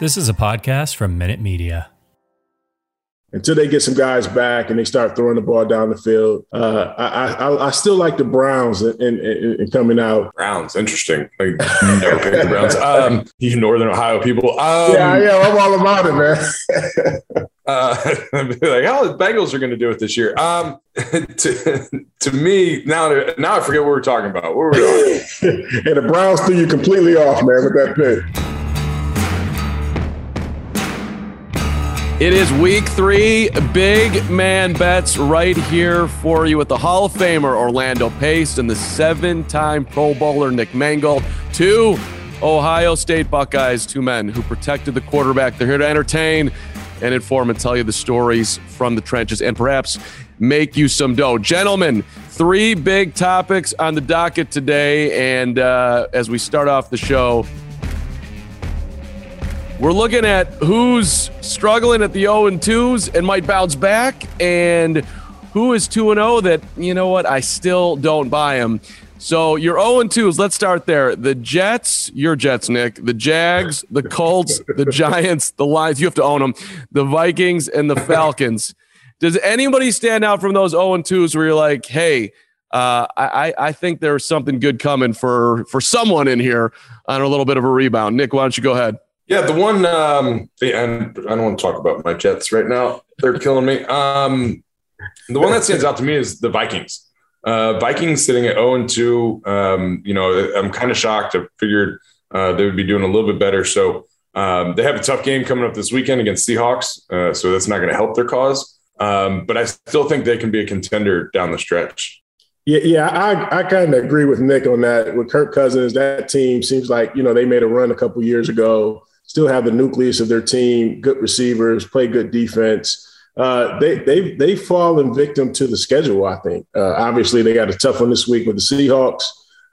This is a podcast from Minute Media. Until they get some guys back and they start throwing the ball down the field, uh, I, I, I still like the Browns in, in, in coming out. Browns, interesting. Like never picked the Browns. Um, you Northern Ohio people. Um, yeah, yeah, I'm all about it, man. uh, like how the Bengals are going to do it this year. Um, to, to me now, now I forget what we're talking about. What were we on? and the Browns threw you completely off, man, with that pick. It is week three, big man bets right here for you with the Hall of Famer Orlando Pace and the seven time Pro Bowler Nick Mangold. Two Ohio State Buckeyes, two men who protected the quarterback. They're here to entertain and inform and tell you the stories from the trenches and perhaps make you some dough. Gentlemen, three big topics on the docket today. And uh, as we start off the show, we're looking at who's struggling at the 0 and 2s and might bounce back, and who is 2 and 0 that, you know what, I still don't buy him. So your 0 and 2s, let's start there. The Jets, your Jets, Nick, the Jags, the Colts, the Giants, the Lions, you have to own them, the Vikings, and the Falcons. Does anybody stand out from those 0 and 2s where you're like, hey, uh, I, I think there's something good coming for for someone in here on a little bit of a rebound. Nick, why don't you go ahead? Yeah, the one, um, and I don't want to talk about my Jets right now. They're killing me. Um, the one that stands out to me is the Vikings. Uh, Vikings sitting at 0 and 2. Um, you know, I'm kind of shocked. I figured uh, they would be doing a little bit better. So um, they have a tough game coming up this weekend against Seahawks. Uh, so that's not going to help their cause. Um, but I still think they can be a contender down the stretch. Yeah, yeah, I, I kind of agree with Nick on that. With Kirk Cousins, that team seems like you know they made a run a couple years ago still have the nucleus of their team, good receivers, play good defense. Uh, they they they've fallen victim to the schedule. I think. Uh, obviously, they got a tough one this week with the Seahawks.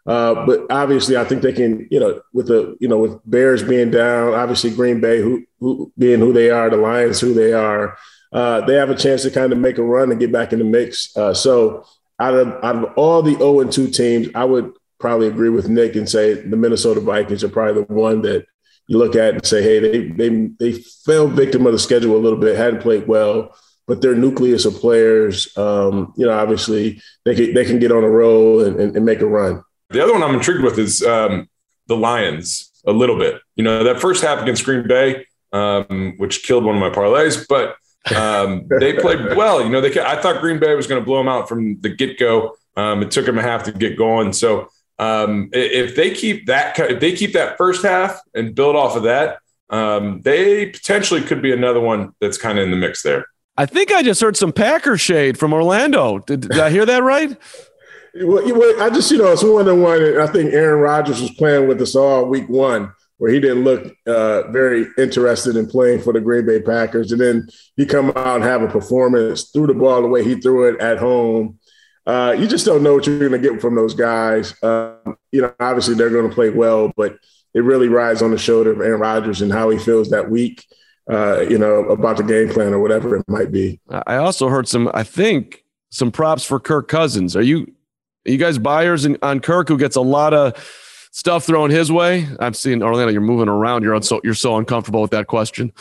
Uh, but obviously, I think they can. You know, with the you know with Bears being down, obviously Green Bay who, who being who they are, the Lions who they are, uh, they have a chance to kind of make a run and get back in the mix. Uh, so out of out of all the 0 and 2 teams, I would probably agree with Nick and say the Minnesota Vikings are probably the one that you look at and say, hey, they they they fell victim of the schedule a little bit, hadn't played well, but their nucleus of players, um, you know, obviously they can, they can get on a roll and, and, and, make a run. The other one I'm intrigued with is um, the Lions a little bit. You know, that first half against Green Bay, um, which killed one of my parlays, but um, they played well. You know, they I thought Green Bay was going to blow them out from the get go. Um, it took them a half to get going, so um, if they keep that, if they keep that first half and build off of that, um, they potentially could be another one that's kind of in the mix there. I think I just heard some Packer shade from Orlando. Did, did I hear that right? well, I just, you know, it's one and one. I think Aaron Rodgers was playing with us all week one, where he didn't look uh, very interested in playing for the Green Bay Packers. And then he come out and have a performance, threw the ball the way he threw it at home uh, you just don't know what you're going to get from those guys. Um, you know, obviously they're going to play well, but it really rides on the shoulder of Aaron Rodgers and how he feels that week. Uh, you know, about the game plan or whatever it might be. I also heard some. I think some props for Kirk Cousins. Are you, are you guys buyers in, on Kirk, who gets a lot of stuff thrown his way? I'm seeing Orlando. You're moving around. You're so you're so uncomfortable with that question.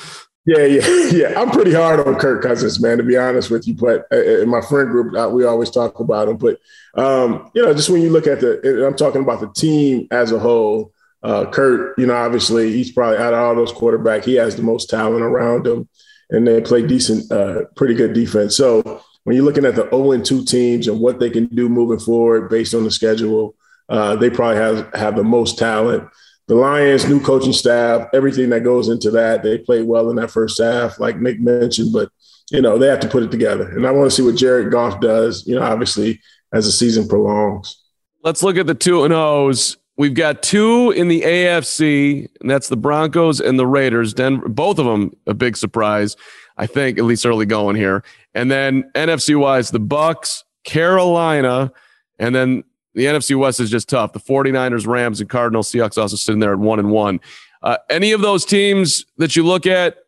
Yeah, yeah, yeah. I'm pretty hard on Kirk Cousins, man, to be honest with you. But uh, uh, in my friend group, uh, we always talk about him. But, um, you know, just when you look at the, I'm talking about the team as a whole, uh, Kirk, you know, obviously he's probably out of all those quarterbacks, he has the most talent around him and they play decent, uh, pretty good defense. So when you're looking at the 0 and 2 teams and what they can do moving forward based on the schedule, uh, they probably have, have the most talent the Lions, new coaching staff, everything that goes into that. They played well in that first half, like Nick mentioned, but you know they have to put it together. And I want to see what Jared Goff does. You know, obviously as the season prolongs. Let's look at the two and O's. We've got two in the AFC, and that's the Broncos and the Raiders. Denver, both of them a big surprise, I think, at least early going here. And then NFC wise, the Bucks, Carolina, and then the NFC West is just tough. The 49ers, Rams, and Cardinals, Seahawks also sitting there at one and one. Uh, any of those teams that you look at,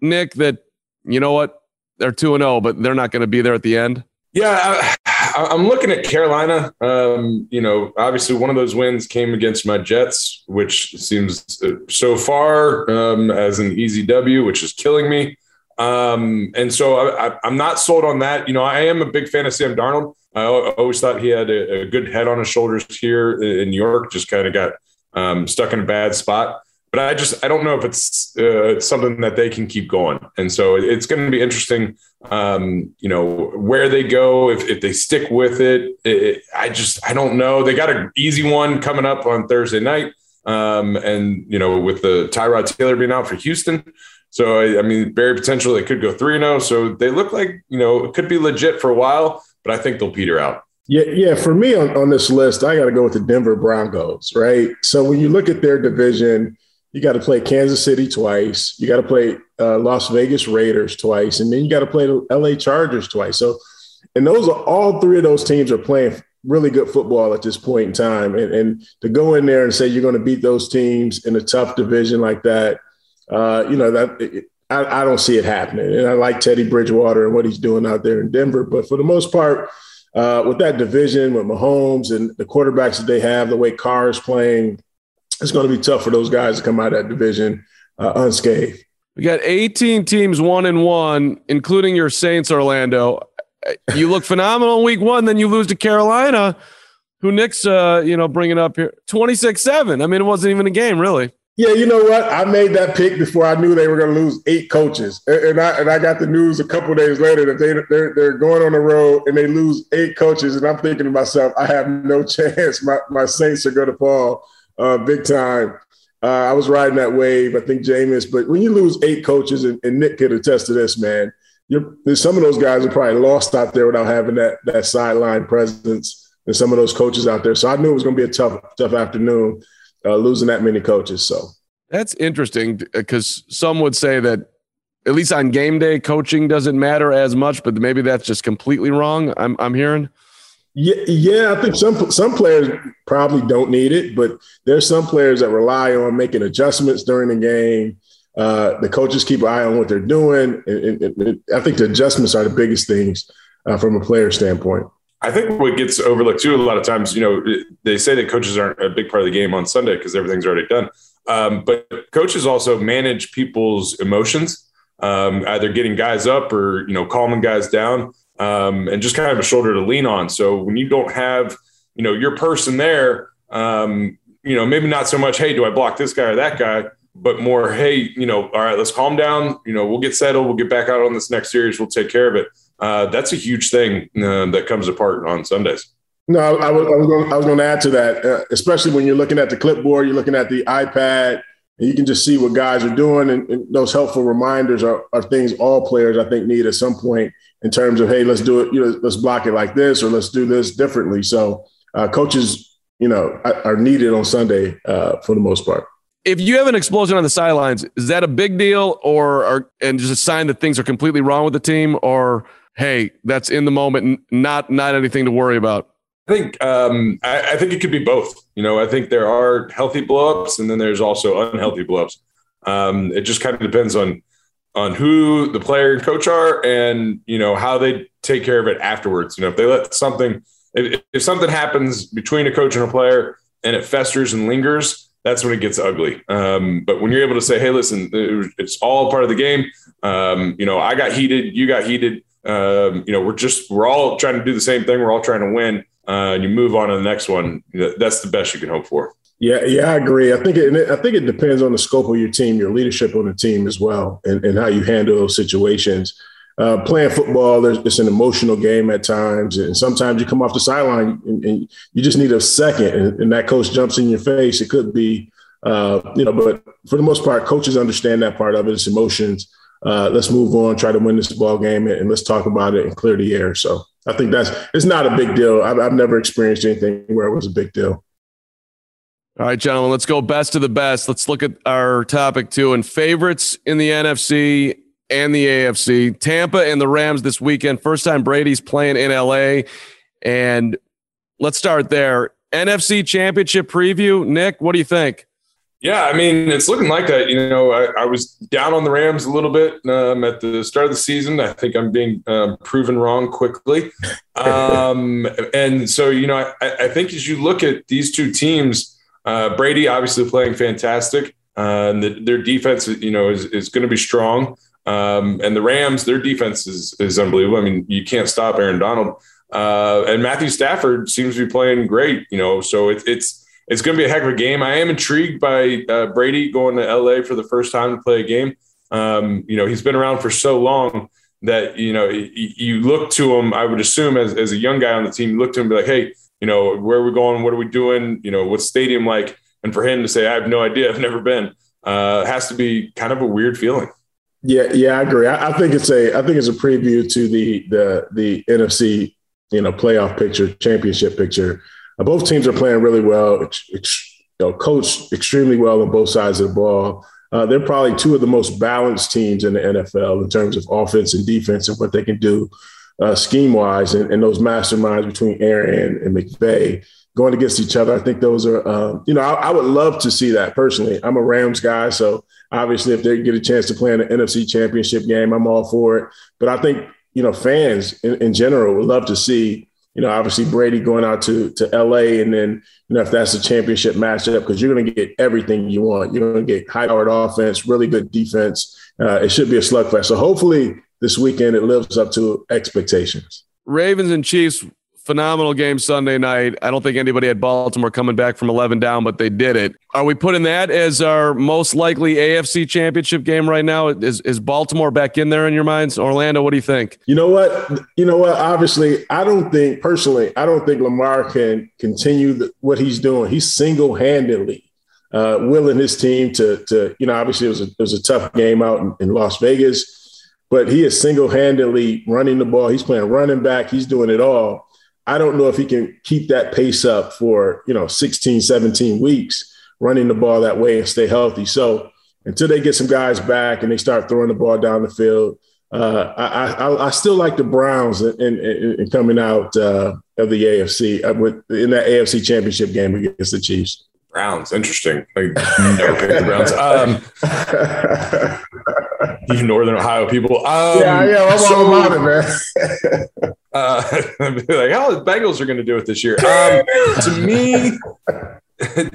Nick, that you know what they're two and zero, oh, but they're not going to be there at the end. Yeah, I, am looking at Carolina. Um, you know, obviously one of those wins came against my Jets, which seems uh, so far um, as an easy W, which is killing me. Um, and so I, am not sold on that. You know, I am a big fan of Sam Darnold. I always thought he had a, a good head on his shoulders here in New York. Just kind of got um, stuck in a bad spot but I just I don't know if it's uh, something that they can keep going, and so it's going to be interesting. Um, you know where they go if, if they stick with it, it, I just I don't know. They got an easy one coming up on Thursday night, um, and you know with the Tyrod Taylor being out for Houston, so I, I mean very potential they could go three and zero. Oh. So they look like you know it could be legit for a while, but I think they'll peter out. Yeah, yeah. For me on, on this list, I got to go with the Denver Broncos, right? So when you look at their division you got to play Kansas City twice. You got to play uh, Las Vegas Raiders twice, and then you got to play the LA Chargers twice. So, and those are all three of those teams are playing really good football at this point in time. And, and to go in there and say you're going to beat those teams in a tough division like that, uh, you know that I, I, don't see it happening. And I like Teddy Bridgewater and what he's doing out there in Denver, but for the most part. Uh, with that division, with Mahomes and the quarterbacks that they have, the way Carr is playing, it's going to be tough for those guys to come out of that division uh, unscathed. We got 18 teams one and one, including your Saints, Orlando. You look phenomenal in week one, then you lose to Carolina, who Nick's, uh, you know, bringing up here 26 7. I mean, it wasn't even a game, really. Yeah, you know what? I made that pick before I knew they were going to lose eight coaches, and I and I got the news a couple days later that they they're, they're going on the road and they lose eight coaches, and I'm thinking to myself, I have no chance. My my Saints are going to fall uh, big time. Uh, I was riding that wave. I think Jameis, but when you lose eight coaches, and, and Nick could attest to this, man, some of those guys are probably lost out there without having that that sideline presence, and some of those coaches out there. So I knew it was going to be a tough tough afternoon uh, losing that many coaches. So that's interesting because some would say that at least on game day, coaching doesn't matter as much, but maybe that's just completely wrong. I'm I'm hearing. Yeah, yeah, I think some some players probably don't need it, but there's some players that rely on making adjustments during the game. Uh, the coaches keep an eye on what they're doing, and, and, and I think the adjustments are the biggest things uh, from a player standpoint. I think what gets overlooked too a lot of times, you know, they say that coaches aren't a big part of the game on Sunday because everything's already done. Um, but coaches also manage people's emotions, um, either getting guys up or you know calming guys down um, and just kind of a shoulder to lean on. So when you don't have, you know, your person there, um, you know, maybe not so much, hey, do I block this guy or that guy, but more, hey, you know, all right, let's calm down. You know, we'll get settled. We'll get back out on this next series. We'll take care of it. Uh, that's a huge thing uh, that comes apart on Sundays. No, I, was, I was going. I was going to add to that, uh, especially when you're looking at the clipboard, you're looking at the iPad, and you can just see what guys are doing, and, and those helpful reminders are, are things all players I think need at some point in terms of hey, let's do it, you know, let's block it like this or let's do this differently. So uh, coaches, you know, are needed on Sunday uh, for the most part. If you have an explosion on the sidelines, is that a big deal, or are, and just a sign that things are completely wrong with the team, or hey, that's in the moment, not not anything to worry about? I think um, I, I, think it could be both. You know, I think there are healthy blowups, and then there's also unhealthy blowups. Um, it just kind of depends on on who the player and coach are and you know how they take care of it afterwards you know if they let something if, if something happens between a coach and a player and it festers and lingers that's when it gets ugly um, but when you're able to say hey listen it's all part of the game um, you know i got heated you got heated um, you know we're just we're all trying to do the same thing we're all trying to win uh, and you move on to the next one that's the best you can hope for yeah, yeah, I agree. I think it, I think it depends on the scope of your team, your leadership on the team as well, and, and how you handle those situations. Uh, playing football, there's it's an emotional game at times, and sometimes you come off the sideline and, and you just need a second, and, and, that coach jumps in your face. It could be, uh, you know, but for the most part, coaches understand that part of it. It's emotions. Uh, let's move on, try to win this ball game, and, and let's talk about it and clear the air. So I think that's it's not a big deal. I've, I've never experienced anything where it was a big deal. All right, gentlemen, let's go best of the best. Let's look at our topic two and favorites in the NFC and the AFC. Tampa and the Rams this weekend. First time Brady's playing in LA. And let's start there. NFC championship preview. Nick, what do you think? Yeah, I mean, it's looking like that. You know, I, I was down on the Rams a little bit um, at the start of the season. I think I'm being uh, proven wrong quickly. Um, and so, you know, I, I, think as you look at these two teams, uh, Brady obviously playing fantastic. Uh, and the, their defense, you know, is, is going to be strong. Um, and the Rams, their defense is, is unbelievable. I mean, you can't stop Aaron Donald. Uh, and Matthew Stafford seems to be playing great, you know, so it, it's, it's going to be a heck of a game. I am intrigued by uh, Brady going to LA for the first time to play a game. Um, you know, he's been around for so long that, you know, you look to him, I would assume as, as a young guy on the team, you look to him and be like, Hey, you know, where are we going? What are we doing? You know, what's stadium like? And for him to say, I have no idea, I've never been, uh, has to be kind of a weird feeling. Yeah, yeah, I agree. I, I, think it's a, I think it's a preview to the the the NFC, you know, playoff picture, championship picture. Both teams are playing really well. It's, you know, coached extremely well on both sides of the ball. Uh, they're probably two of the most balanced teams in the NFL in terms of offense and defense and what they can do uh, scheme wise. And, and, those masterminds between Arians and McVay going against each other. I think those are, uh, you know, I, I, would love to see that personally. I'm a Rams guy, so obviously if they get a chance to play in the NFC Championship game, I'm all for it. But I think you know fans in, in general would love to see. You know, obviously Brady going out to to LA, and then you know if that's a championship matchup, because you're going to get everything you want. You're going to get high-powered offense, really good defense. Uh, it should be a slugfest. So hopefully this weekend it lives up to expectations. Ravens and Chiefs phenomenal game Sunday night. I don't think anybody had Baltimore coming back from 11 down, but they did it. Are we putting that as our most likely AFC championship game right now? Is, is Baltimore back in there in your minds? Orlando, what do you think? You know what? You know what? Obviously, I don't think, personally, I don't think Lamar can continue the, what he's doing. He's single handedly uh, willing his team to, to, you know, obviously it was a, it was a tough game out in, in Las Vegas, but he is single handedly running the ball. He's playing running back, he's doing it all I don't know if he can keep that pace up for, you know, 16, 17 weeks running the ball that way and stay healthy. So until they get some guys back and they start throwing the ball down the field, uh, I, I, I, still like the Browns in, in, in coming out uh, of the AFC uh, with, in that AFC championship game against the Chiefs. Browns, interesting. Like never picked the Browns. Um, you Northern Ohio people. Um, yeah, yeah, I'm so, all about it, man. Uh, like, how the Bengals are going to do it this year? Um, to me,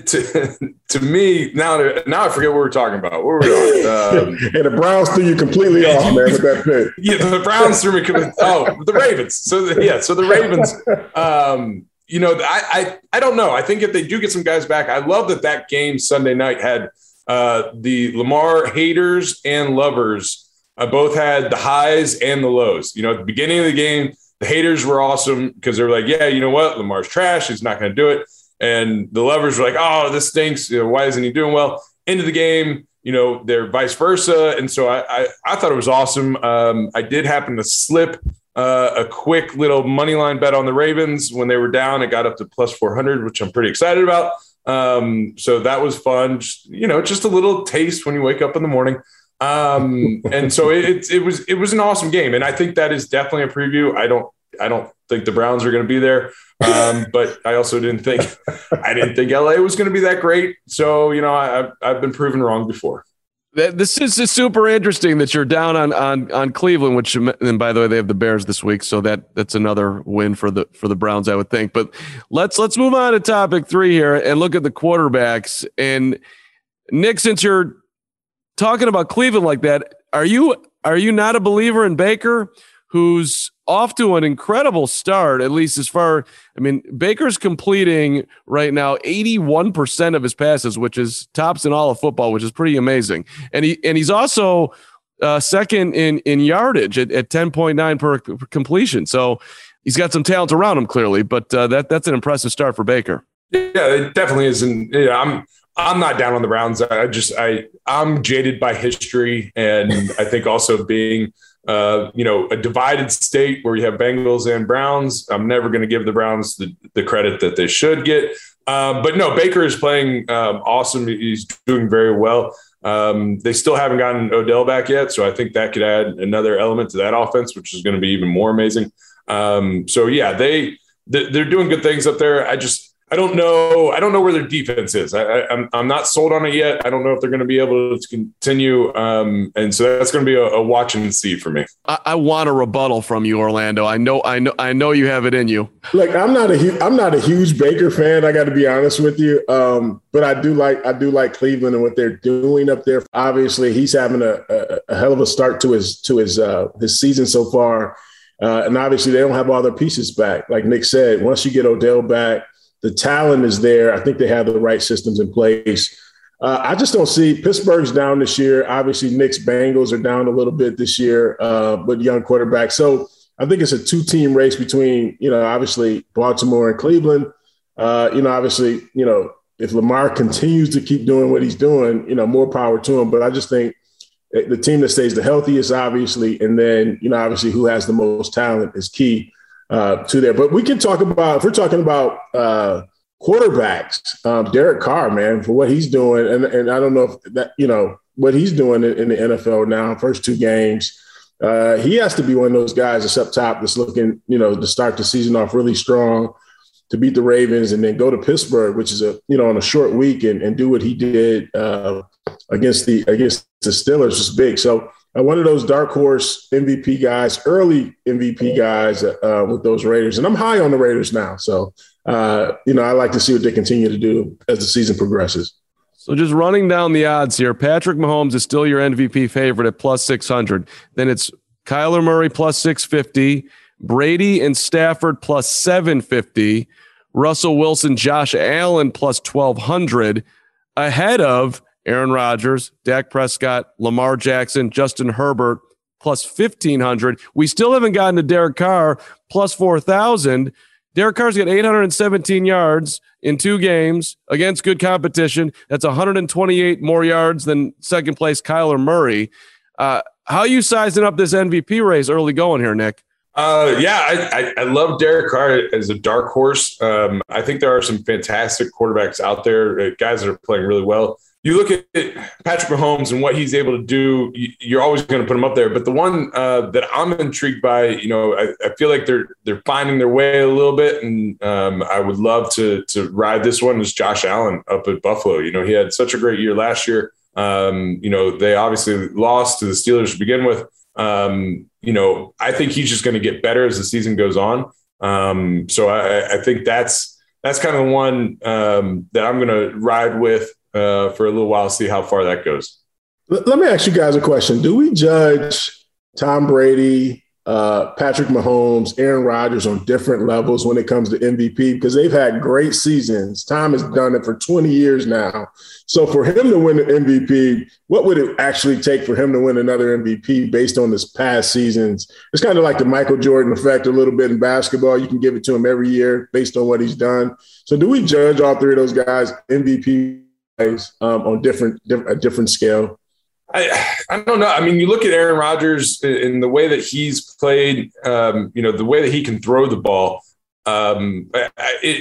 to, to me now now I forget what we're talking about. What were we on? Um, and the Browns threw you completely off, man, with that pick. Yeah, the Browns threw me. Completely. Oh, the Ravens. So the, yeah, so the Ravens. Um, you know, I, I I don't know. I think if they do get some guys back, I love that that game Sunday night had uh, the Lamar haters and lovers uh, both had the highs and the lows. You know, at the beginning of the game the haters were awesome because they were like, yeah, you know what? Lamar's trash. He's not going to do it. And the lovers were like, oh, this stinks. You know, why isn't he doing well? Into the game, you know, they're vice versa. And so I, I, I thought it was awesome. Um, I did happen to slip uh, a quick little money line bet on the Ravens when they were down. It got up to plus 400, which I'm pretty excited about. Um, so that was fun. Just, you know, just a little taste when you wake up in the morning. Um, and so it, it was it was an awesome game, and I think that is definitely a preview. I don't I don't think the Browns are going to be there, um, but I also didn't think I didn't think LA was going to be that great. So you know I, I've been proven wrong before. This is super interesting that you're down on on on Cleveland, which and by the way they have the Bears this week, so that that's another win for the for the Browns, I would think. But let's let's move on to topic three here and look at the quarterbacks. And Nick, since you're talking about Cleveland like that, are you are you not a believer in Baker, who's off to an incredible start, at least as far I mean, Baker's completing right now 81% of his passes, which is tops in all of football, which is pretty amazing. And he and he's also uh, second in in yardage at, at 10.9 per, completion. So he's got some talent around him clearly, but uh, that that's an impressive start for Baker. Yeah, it definitely is. And yeah, I'm I'm not down on the Browns. I just I I'm jaded by history, and I think also being uh, you know a divided state where you have Bengals and Browns. I'm never going to give the Browns the, the credit that they should get. Um, but no, Baker is playing um, awesome. He's doing very well. Um, they still haven't gotten Odell back yet, so I think that could add another element to that offense, which is going to be even more amazing. Um, so yeah, they they're doing good things up there. I just I don't know. I don't know where their defense is. I, am I'm, I'm not sold on it yet. I don't know if they're going to be able to continue. Um, and so that's going to be a, a, watch and see for me. I, I, want a rebuttal from you, Orlando. I know, I know, I know you have it in you. Look, I'm not a I'm not a huge Baker fan. I got to be honest with you. Um, but I do like I do like Cleveland and what they're doing up there. Obviously, he's having a, a, a hell of a start to his to his uh, his season so far. Uh, and obviously, they don't have all their pieces back. Like Nick said, once you get Odell back the talent is there. I think they have the right systems in place. Uh, I just don't see Pittsburgh's down this year. Obviously, Nick's Bengals are down a little bit this year, uh, but young quarterback. So I think it's a two team race between, you know, obviously Baltimore and Cleveland. Uh, you know, obviously, you know, if Lamar continues to keep doing what he's doing, you know, more power to him. But I just think the team that stays the healthiest, obviously, and then, you know, obviously who has the most talent is key uh, to there. But we can talk about if we're talking about uh, quarterbacks, um, Derek Carr, man, for what he's doing, and and I don't know if that you know what he's doing in, in the NFL now, first two games. Uh, he has to be one of those guys that's up top that's looking, you know, to start the season off really strong, to beat the Ravens, and then go to Pittsburgh, which is a you know on a short week, and, and do what he did uh, against the against the Steelers was big. So uh, one of those dark horse MVP guys, early MVP guys uh, with those Raiders. And I'm high on the Raiders now. So, uh, you know, I like to see what they continue to do as the season progresses. So just running down the odds here, Patrick Mahomes is still your MVP favorite at plus 600. Then it's Kyler Murray plus 650, Brady and Stafford plus 750, Russell Wilson, Josh Allen plus 1200, ahead of – Aaron Rodgers, Dak Prescott, Lamar Jackson, Justin Herbert, plus 1,500. We still haven't gotten to Derek Carr, plus 4,000. Derek Carr's got 817 yards in two games against good competition. That's 128 more yards than second place Kyler Murray. Uh, how are you sizing up this MVP race early going here, Nick? Uh, yeah, I, I, I, love Derek Carr as a dark horse. Um, I think there are some fantastic quarterbacks out there, uh, guys that are playing really well you look at Patrick Mahomes and what he's able to do, you're always going to put him up there. But the one uh, that I'm intrigued by, you know, I, I, feel like they're they're finding their way a little bit, and um, I would love to to ride this one. Is Josh Allen up at Buffalo? You know, he had such a great year last year. Um, you know, they obviously lost to the Steelers to begin with. Um, you know, I think he's just going to get better as the season goes on. Um, so I, I, think that's that's kind of the one um, that I'm going to ride with uh, for a little while, see how far that goes. Let me ask you guys a question. Do we judge Tom Brady, uh, Patrick Mahomes, Aaron Rodgers on different levels when it comes to MVP? Because they've had great seasons. Tom has done it for 20 years now. So for him to win the MVP, what would it actually take for him to win another MVP based on his past seasons? It's kind of like the Michael Jordan effect a little bit in basketball. You can give it to him every year based on what he's done. So do we judge all three of those guys MVP um, on different, different a different scale? I, I don't know. I mean, you look at Aaron Rodgers in the way that he's played, um, you know, the way that he can throw the ball. Um, it,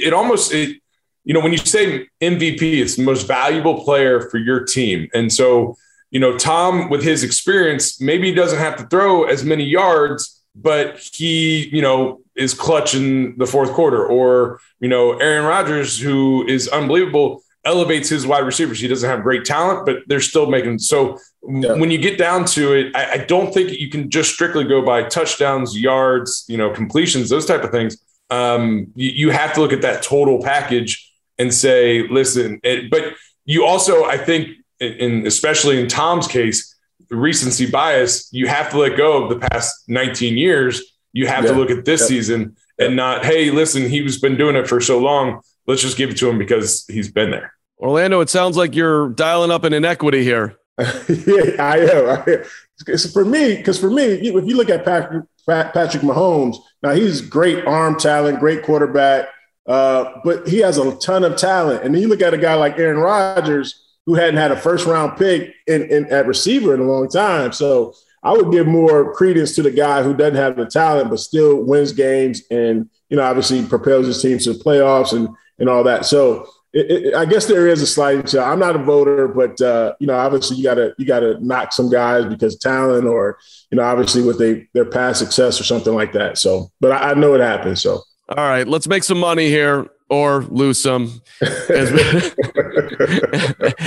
it, almost, it, you know, when you say MVP, it's the most valuable player for your team. And so, you know, Tom, with his experience, maybe he doesn't have to throw as many yards, but he, you know, is clutch in the fourth quarter. Or, you know, Aaron Rodgers, who is unbelievable elevates his wide receivers. He doesn't have great talent, but they're still making. So yeah. when you get down to it, I, I, don't think you can just strictly go by touchdowns, yards, you know, completions, those type of things. Um, you, you, have to look at that total package and say, listen. It, but you also, I think, in especially in Tom's case, recency bias, you have to let go of the past 19 years. You have yeah. to look at this yeah. season and not, hey, listen, he's been doing it for so long let's just give it to him because he's been there. Orlando, it sounds like you're dialing up an inequity here. yeah, I am. It's for me, because for me, if you look at Patrick, Patrick Mahomes, now he's great arm talent, great quarterback, uh, but he has a ton of talent. And then you look at a guy like Aaron Rodgers, who hadn't had a first round pick in, in, at receiver in a long time. So I would give more credence to the guy who doesn't have the talent, but still wins games and, you know, obviously propels his team to the playoffs and and all that. So it, it, I guess there is a sliding I'm not a voter, but uh, you know, obviously you gotta you gotta knock some guys because talent, or you know, obviously with they, their past success or something like that. So, but I, I know it happens. So. All right, let's make some money here or lose some as we,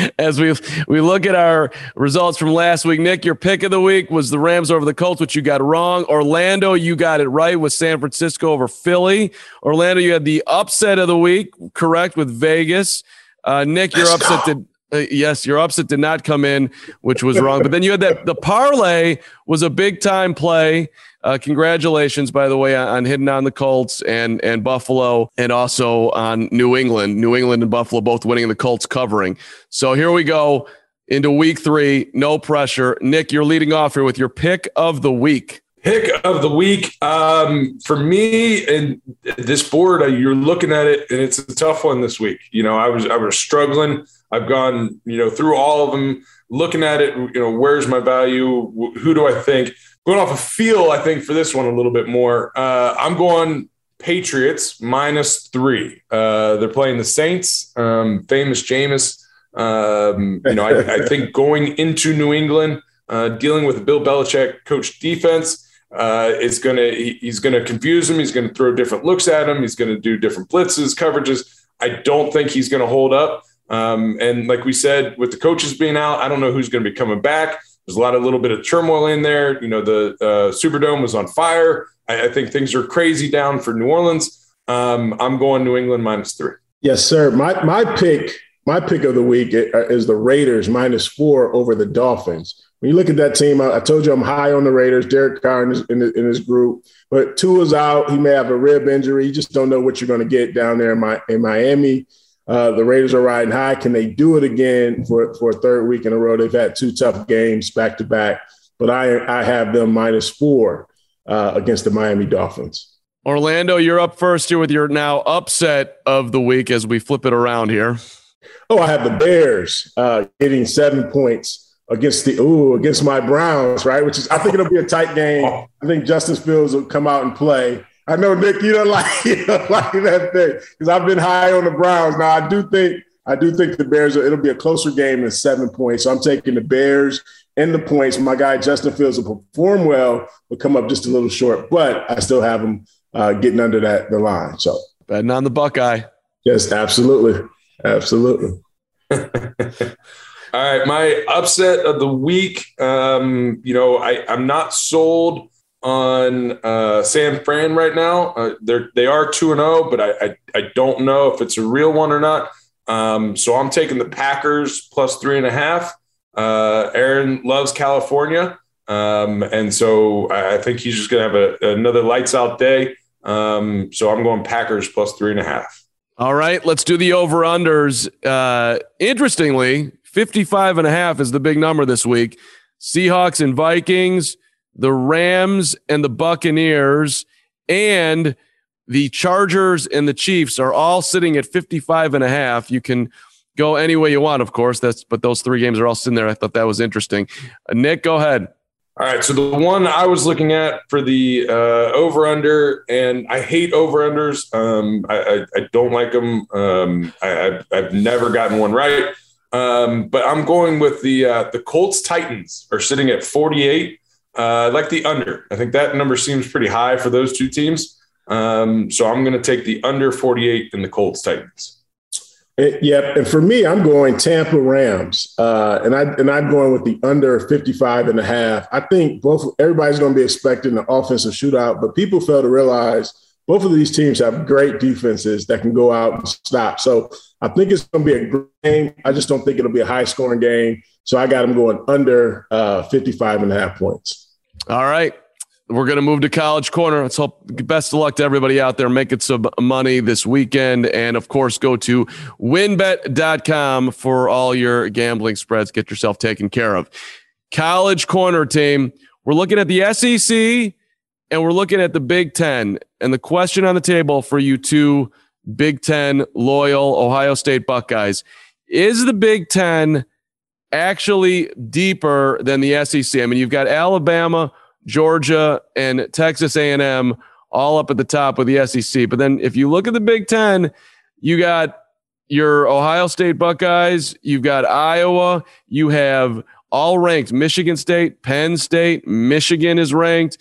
as we we look at our results from last week. Nick, your pick of the week was the Rams over the Colts, which you got wrong. Orlando, you got it right with San Francisco over Philly. Orlando, you had the upset of the week, correct with Vegas. Uh, Nick, your upset did. Uh, yes, your upset did not come in, which was wrong. But then you had that the parlay was a big time play. Uh, congratulations, by the way, on, hitting on the Colts and and Buffalo, and also on New England. New England and Buffalo both winning, the Colts covering. So here we go into Week Three. No pressure. Nick, you're leading off here with your pick of the week. Pick of the week um, for me and this board. Uh, you're looking at it, and it's a tough one this week. You know, I was I was struggling. I've gone you know through all of them, looking at it. You know, where's my value? Who do I think? Going off a of feel, I think for this one a little bit more. Uh, I'm going Patriots minus three. Uh, they're playing the Saints. Um, famous Jameis. Um, you know, I, I, think going into New England, uh, dealing with Bill Belichick coach defense uh, is going to he, he's going to confuse him. He's going to throw different looks at him. He's going to do different blitzes, coverages. I don't think he's going to hold up. Um, and like we said, with the coaches being out, I don't know who's going to be coming back. There's a lot of little bit of turmoil in there. You know, the uh, Superdome was on fire. I, I, think things are crazy down for New Orleans. Um, I'm going New England minus three. Yes, sir. My my pick my pick of the week is the Raiders minus four over the Dolphins. When you look at that team, I, I told you I'm high on the Raiders. Derek Carr in his, in, in his group, but Tua's out. He may have a rib injury. You just don't know what you're going to get down there in, my, in Miami. Uh, the Raiders are riding high. Can they do it again for, for a third week in a row? They've had two tough games back to back, but I, I have them minus four uh, against the Miami Dolphins. Orlando, you're up first here with your now upset of the week as we flip it around here. Oh, I have the Bears uh, getting seven points against the ooh against my Browns, right? Which is I think it'll be a tight game. I think Justin Fields will come out and play. I know Nick, you don't like you don't like that thing because I've been high on the Browns. Now I do think I do think the Bears it'll be a closer game than seven points. So I'm taking the Bears and the points. My guy Justin Fields will perform well, will come up just a little short, but I still have him uh, getting under that the line. So betting on the Buckeye. Yes, absolutely, absolutely. All right, my upset of the week. Um, you know, I, I'm not sold on uh, San Fran right now. Uh, they're they are two and zero, oh, but I, I, I don't know if it's a real one or not. Um, so I'm taking the Packers plus three and a half. Uh, Aaron loves California, um, and so I think he's just going to have a, another lights out day. Um, so I'm going Packers plus three and a half. All right, let's do the over unders. Uh, interestingly, 55 and a half is the big number this week. Seahawks and Vikings the Rams and the Buccaneers and the Chargers and the Chiefs are all sitting at 55 and a half. You can go any way you want, of course. That's but those three games are all sitting there. I thought that was interesting. Uh, Nick, go ahead. All right. So the one I was looking at for the uh, over under, and I hate over unders. Um, I, I, I, don't like them. Um, I, have never gotten one right. Um, but I'm going with the uh, the Colts Titans are sitting at 48. Uh, I like the under. I think that number seems pretty high for those two teams. Um, so I'm going to take the under 48 in the Colts Titans. It, yep, and for me, I'm going Tampa Rams, uh, and I and I'm going with the under 55 and a half. I think both everybody's going to be expecting an offensive shootout, but people fail to realize both of these teams have great defenses that can go out and stop. So I think it's going to be a great game. I just don't think it'll be a high scoring game. So I got them going under uh, 55 and a half points. All right. We're going to move to College Corner. Let's hope best of luck to everybody out there making some money this weekend. And of course, go to wynnbet.com for all your gambling spreads. Get yourself taken care of. College Corner team. We're looking at the SEC and we're looking at the Big Ten. And the question on the table for you two Big Ten loyal Ohio State Buckeyes is the Big Ten actually deeper than the SEC. I mean, you've got Alabama, Georgia, and Texas A&M all up at the top of the SEC. But then if you look at the Big Ten, you got your Ohio State Buckeyes, you've got Iowa, you have all ranked Michigan State, Penn State, Michigan is ranked,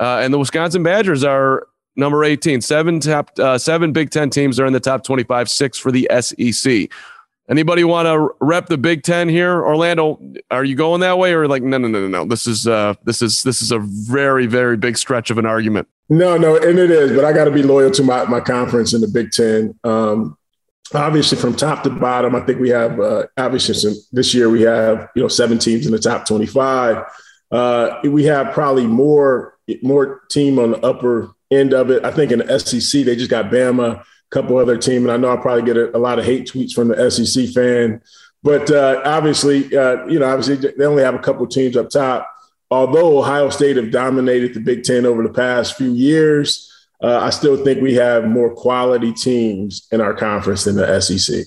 uh, and the Wisconsin Badgers are number 18. Seven top, uh, seven Big Ten teams are in the top 25, six for the SEC. Anybody want to rep the Big Ten here, Orlando? Are you going that way, or like no, no, no, no, no? This is uh, this is this is a very, very big stretch of an argument. No, no, and it is, but I got to be loyal to my my conference in the Big Ten. Um, obviously, from top to bottom, I think we have uh, obviously some, this year we have you know seven teams in the top twenty five. Uh, we have probably more more team on the upper end of it. I think in the SEC they just got Bama couple other team, and I know I'll probably get a, a lot of hate tweets from the SEC fan. But uh, obviously, uh, you know, obviously they only have a couple teams up top. Although Ohio State have dominated the Big Ten over the past few years, uh, I still think we have more quality teams in our conference than the SEC.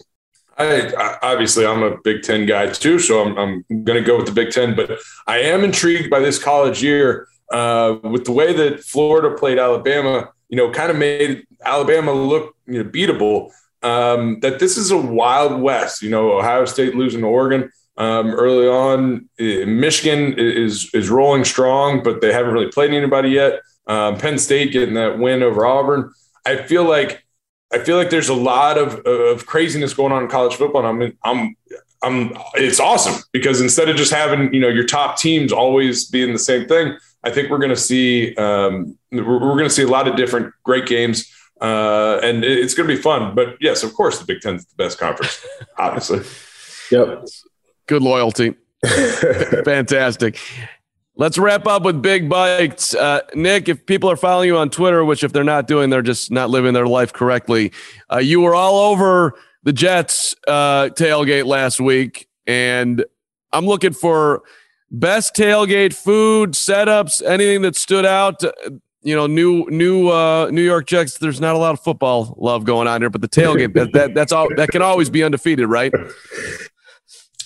I, I, obviously I'm a Big Ten guy too, so I'm, I'm going to go with the Big Ten. But I am intrigued by this college year uh, with the way that Florida played Alabama. You know, kind of made Alabama look you know, beatable. Um, that this is a wild west. You know, Ohio State losing to Oregon um, early on. Michigan is is rolling strong, but they haven't really played anybody yet. Um, Penn State getting that win over Auburn. I feel like I feel like there's a lot of, of craziness going on in college football. And I'm I'm I'm it's awesome because instead of just having you know your top teams always being the same thing, I think we're going to see um, we're, we're going to see a lot of different great games. Uh, and it's going to be fun. But yes, of course, the Big Ten is the best conference, obviously. Yep. Good loyalty. Fantastic. Let's wrap up with big bites. Uh, Nick, if people are following you on Twitter, which if they're not doing, they're just not living their life correctly. Uh, you were all over the Jets uh, tailgate last week, and I'm looking for best tailgate food setups, anything that stood out you know, new new uh, New York Jets. There's not a lot of football love going on here, but the tailgate that, that that's all that can always be undefeated, right?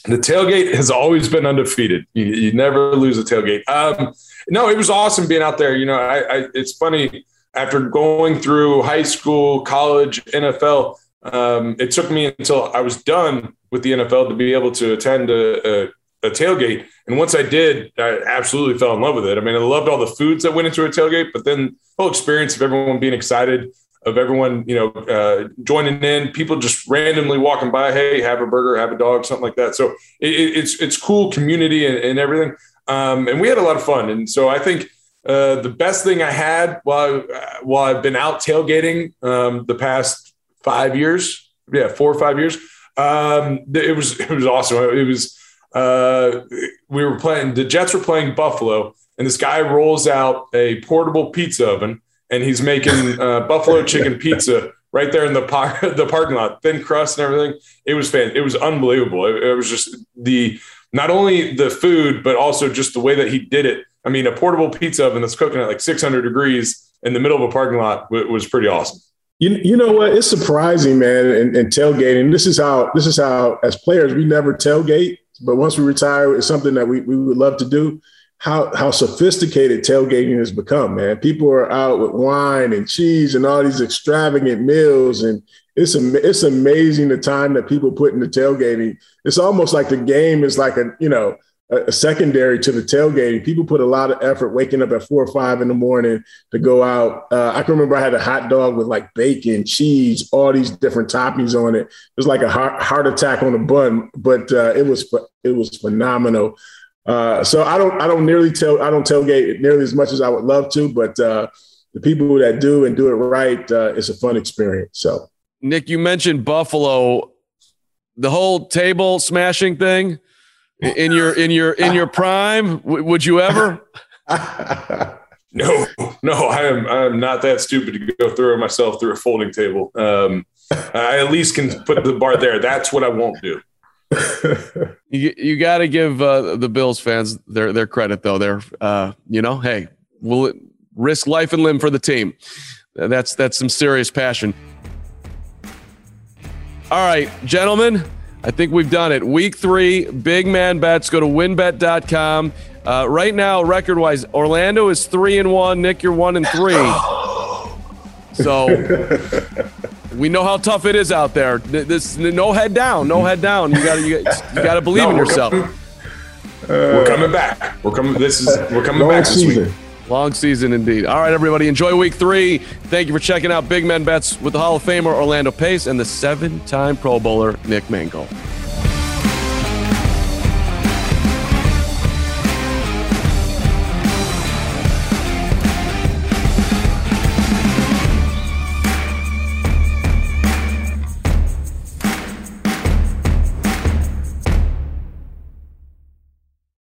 The tailgate has always been undefeated. You, you never lose a tailgate. Um, no, it was awesome being out there. You know, I, I, it's funny after going through high school, college, NFL. Um, it took me until I was done with the NFL to be able to attend a, a a tailgate. And once I did, I absolutely fell in love with it. I mean, I loved all the foods that went into a tailgate, but then the whole experience of everyone being excited, of everyone, you know, uh, joining in, people just randomly walking by, hey, have a burger, have a dog, something like that. So it, it's it's cool community and, and everything. Um, and we had a lot of fun. And so I think uh, the best thing I had while I, while I've been out tailgating um, the past five years, yeah, four or five years, um, it was it was awesome. It was uh, we were playing, the Jets were playing Buffalo, and this guy rolls out a portable pizza oven and he's making uh, buffalo chicken pizza right there in the, par- the parking lot, thin crust and everything. It was fan. It was unbelievable. It, it was just the not only the food, but also just the way that he did it. I mean, a portable pizza oven that's cooking at like 600 degrees in the middle of a parking lot w- was pretty awesome. You, you know what? It's surprising, man. And, and tailgating. This is how this is how as players we never tailgate but once we retire, it's something that we, we would love to do. How how sophisticated tailgating has become, man. People are out with wine and cheese and all these extravagant meals, and it's it's amazing the time that people put into tailgating. It's almost like the game is like a you know secondary to the tailgating. People put a lot of effort waking up at four or five in the morning to go out. Uh, I can remember I had a hot dog with like bacon, cheese, all these different toppings on it. It was like a heart, heart attack on a bun, but uh, it was it was phenomenal. Uh, so I don't I don't nearly tell I don't tailgate nearly as much as I would love to, but uh, the people that do and do it right, uh, it's a fun experience. So Nick, you mentioned Buffalo, the whole table smashing thing in your in your in your prime would you ever? No no i am i'm not that stupid to go throw myself through a folding table. Um, i at least can put the bar there. That's what i won't do. You, you got to give uh, the bills fans their their credit though. They're uh, you know hey we'll risk life and limb for the team. That's that's some serious passion. All right gentlemen I think we've done it. Week three, big man bets. Go to wynnbet.com. Uh, right now, record wise, Orlando is three and one. Nick, you're one and three. So we know how tough it is out there. This no head down, no head down. You got to you, you got to believe no, in yourself. Coming, uh, we're coming back. We're coming. This is we're coming back this week. Long season indeed. All right, everybody, enjoy week three. Thank you for checking out Big Men Bets with the Hall of Famer Orlando Pace and the seven time Pro Bowler Nick Mangold.